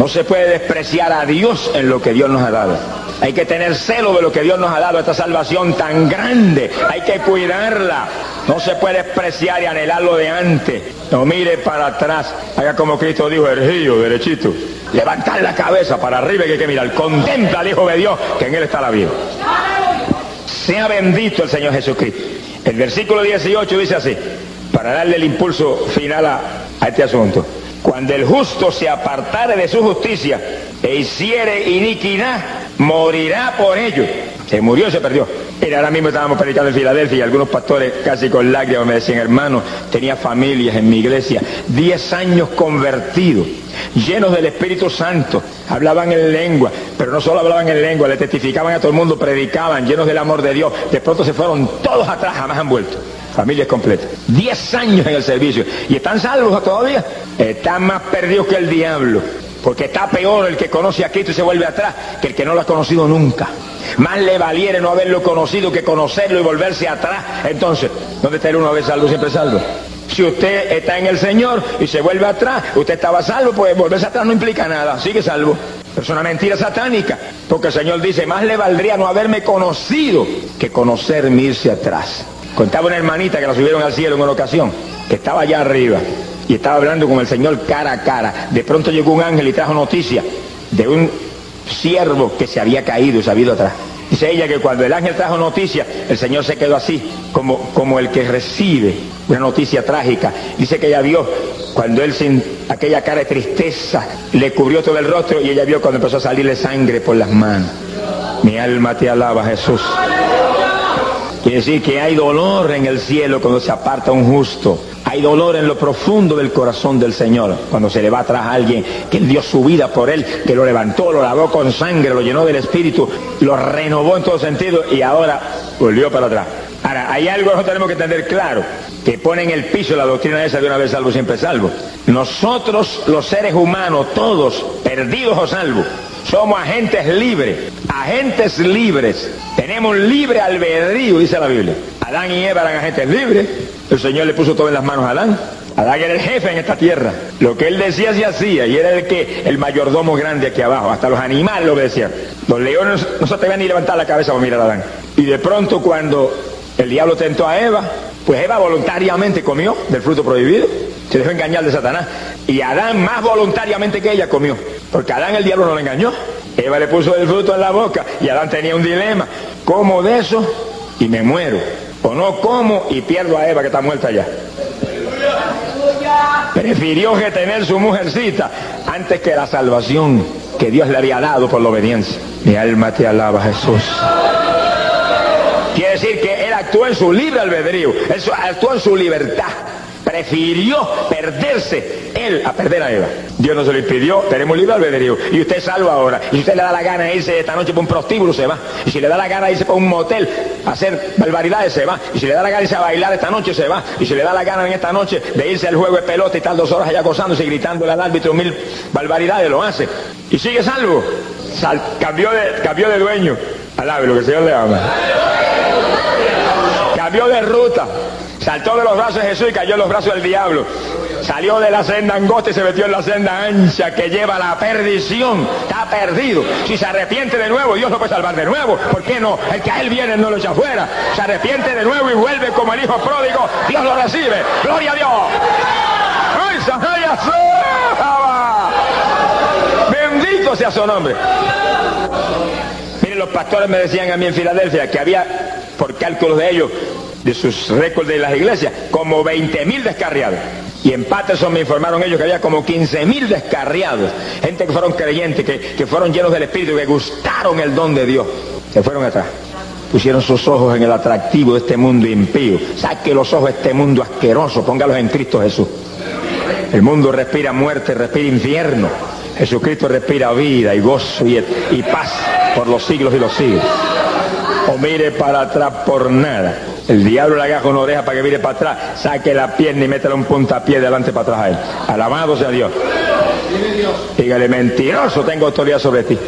No se puede despreciar a Dios en lo que Dios nos ha dado. Hay que tener celo de lo que Dios nos ha dado, esta salvación tan grande. Hay que cuidarla. No se puede despreciar y anhelar lo de antes. No mire para atrás. Haga como Cristo dijo, ergido, derechito. Levantar la cabeza para arriba que hay que mirar. Contempla al Hijo de Dios que en Él está la vida. Sea bendito el Señor Jesucristo. El versículo 18 dice así, para darle el impulso final a este asunto. Cuando el justo se apartare de su justicia e hiciere iniquidad, morirá por ello. Se murió se perdió. Mira, ahora mismo estábamos predicando en Filadelfia y algunos pastores casi con lágrimas me decían, hermano, tenía familias en mi iglesia, 10 años convertidos, llenos del Espíritu Santo, hablaban en lengua, pero no solo hablaban en lengua, le testificaban a todo el mundo, predicaban, llenos del amor de Dios. De pronto se fueron todos atrás, jamás han vuelto. Familias completas. 10 años en el servicio. ¿Y están salvos todavía? Están más perdidos que el diablo. Porque está peor el que conoce a Cristo y se vuelve atrás que el que no lo ha conocido nunca. Más le valiere no haberlo conocido que conocerlo y volverse atrás. Entonces, ¿dónde está el uno vez salvo, siempre salvo? Si usted está en el Señor y se vuelve atrás, usted estaba salvo, pues volverse atrás no implica nada, sigue salvo. Pero es una mentira satánica, porque el Señor dice, más le valdría no haberme conocido que conocerme irse atrás. Contaba una hermanita que la subieron al cielo en una ocasión, que estaba allá arriba y estaba hablando con el Señor cara a cara. De pronto llegó un ángel y trajo noticia de un siervo que se había caído y se había ido atrás. Dice ella que cuando el ángel trajo noticia, el Señor se quedó así, como, como el que recibe una noticia trágica. Dice que ella vio cuando él sin aquella cara de tristeza le cubrió todo el rostro y ella vio cuando empezó a salirle sangre por las manos. Mi alma te alaba, Jesús. Quiere decir que hay dolor en el cielo cuando se aparta un justo. Hay dolor en lo profundo del corazón del Señor cuando se le va atrás a alguien que dio su vida por él, que lo levantó, lo lavó con sangre, lo llenó del Espíritu, lo renovó en todo sentido y ahora volvió para atrás. Ahora, hay algo que nosotros tenemos que tener claro, que pone en el piso la doctrina esa de una vez salvo, siempre salvo. Nosotros, los seres humanos, todos, perdidos o salvos, somos agentes libres, agentes libres. Tenemos libre albedrío, dice la Biblia. Adán y Eva eran agentes libres. El Señor le puso todo en las manos a Adán. Adán era el jefe en esta tierra. Lo que él decía se hacía y era el que el mayordomo grande aquí abajo. Hasta los animales lo obedecían. Los leones no se atrevían ni levantar la cabeza para mirar a Adán. Y de pronto cuando el diablo tentó a Eva, pues Eva voluntariamente comió del fruto prohibido. Se dejó engañar de Satanás. Y Adán más voluntariamente que ella comió. Porque Adán el diablo no le engañó. Eva le puso el fruto en la boca y Adán tenía un dilema. ¿Como de eso y me muero? O no como y pierdo a Eva que está muerta ya. Prefirió que tener su mujercita antes que la salvación que Dios le había dado por la obediencia. Mi alma te alaba, Jesús. Quiere decir que él actuó en su libre albedrío, él actuó en su libertad. Prefirió perderse él a perder a Eva. Dios no se lo impidió, tenemos libre albedrío. Y usted salva ahora. Y si usted le da la gana irse esta noche por un prostíbulo, se va. Y si le da la gana irse por un motel a hacer barbaridades, se va. Y si le da la gana irse a bailar esta noche, se va. Y si le da la gana en esta noche de irse al juego de pelota y estar dos horas allá gozándose y gritándole al árbitro mil barbaridades, lo hace. Y sigue salvo. Sal, cambió, de, cambió de dueño. Alabe lo que el Señor le ama. Cambió de ruta. Saltó de los brazos de Jesús y cayó en los brazos del diablo. Salió de la senda angosta y se metió en la senda ancha que lleva a la perdición. Está perdido. Si se arrepiente de nuevo, Dios lo puede salvar de nuevo. ¿Por qué no? El que a él viene no lo echa fuera. Se arrepiente de nuevo y vuelve como el hijo pródigo. Dios lo recibe. Gloria a Dios. Bendito sea su nombre. Miren, los pastores me decían a mí en Filadelfia que había, por cálculos de ellos, de sus récords de las iglesias, como 20 mil descarriados. Y en Patterson me informaron ellos que había como 15 mil descarriados, gente que fueron creyentes, que, que fueron llenos del Espíritu, que gustaron el don de Dios, se fueron atrás. Pusieron sus ojos en el atractivo de este mundo impío. Saque los ojos de este mundo asqueroso, póngalos en Cristo Jesús. El mundo respira muerte, respira infierno. Jesucristo respira vida y gozo y, y paz por los siglos y los siglos. O mire para atrás por nada. El diablo le agaja una oreja para que mire para atrás, saque la pierna y métele un puntapié delante para atrás a él. Alabado sea Dios. Dígale, mentiroso, tengo autoridad sobre ti.